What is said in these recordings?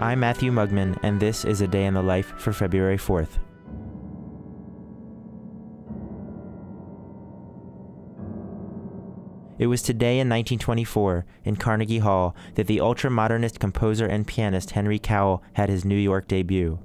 I'm Matthew Mugmon, and this is a day in the life for February 4th. It was today in 1924, in Carnegie Hall, that the ultramodernist composer and pianist Henry Cowell had his New York debut.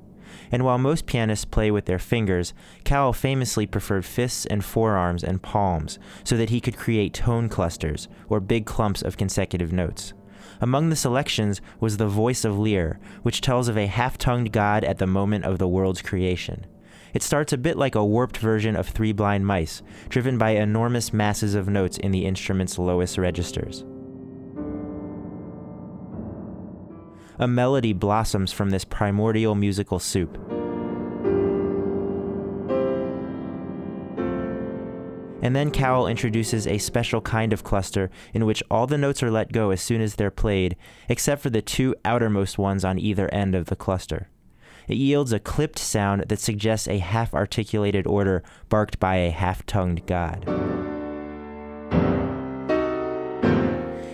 And while most pianists play with their fingers, Cowell famously preferred fists and forearms and palms so that he could create tone clusters, or big clumps of consecutive notes. Among the selections was The Voice of Lir, which tells of a half tongued god at the moment of the world's creation. It starts a bit like a warped version of Three Blind Mice, driven by enormous masses of notes in the instrument's lowest registers. A melody blossoms from this primordial musical soup. And then Cowell introduces a special kind of cluster in which all the notes are let go as soon as they're played, except for the two outermost ones on either end of the cluster. It yields a clipped sound that suggests a half articulated order barked by a half tongued god.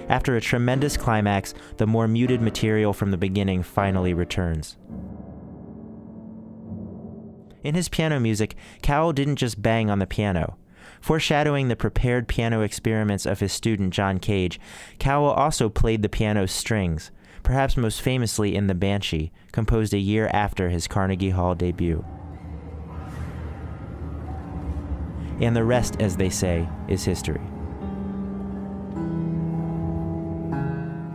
After a tremendous climax, the more muted material from the beginning finally returns. In his piano music, Cowell didn't just bang on the piano. Foreshadowing the prepared piano experiments of his student John Cage, Cowell also played the piano's strings, perhaps most famously in The Banshee, composed a year after his Carnegie Hall debut. And the rest, as they say, is history.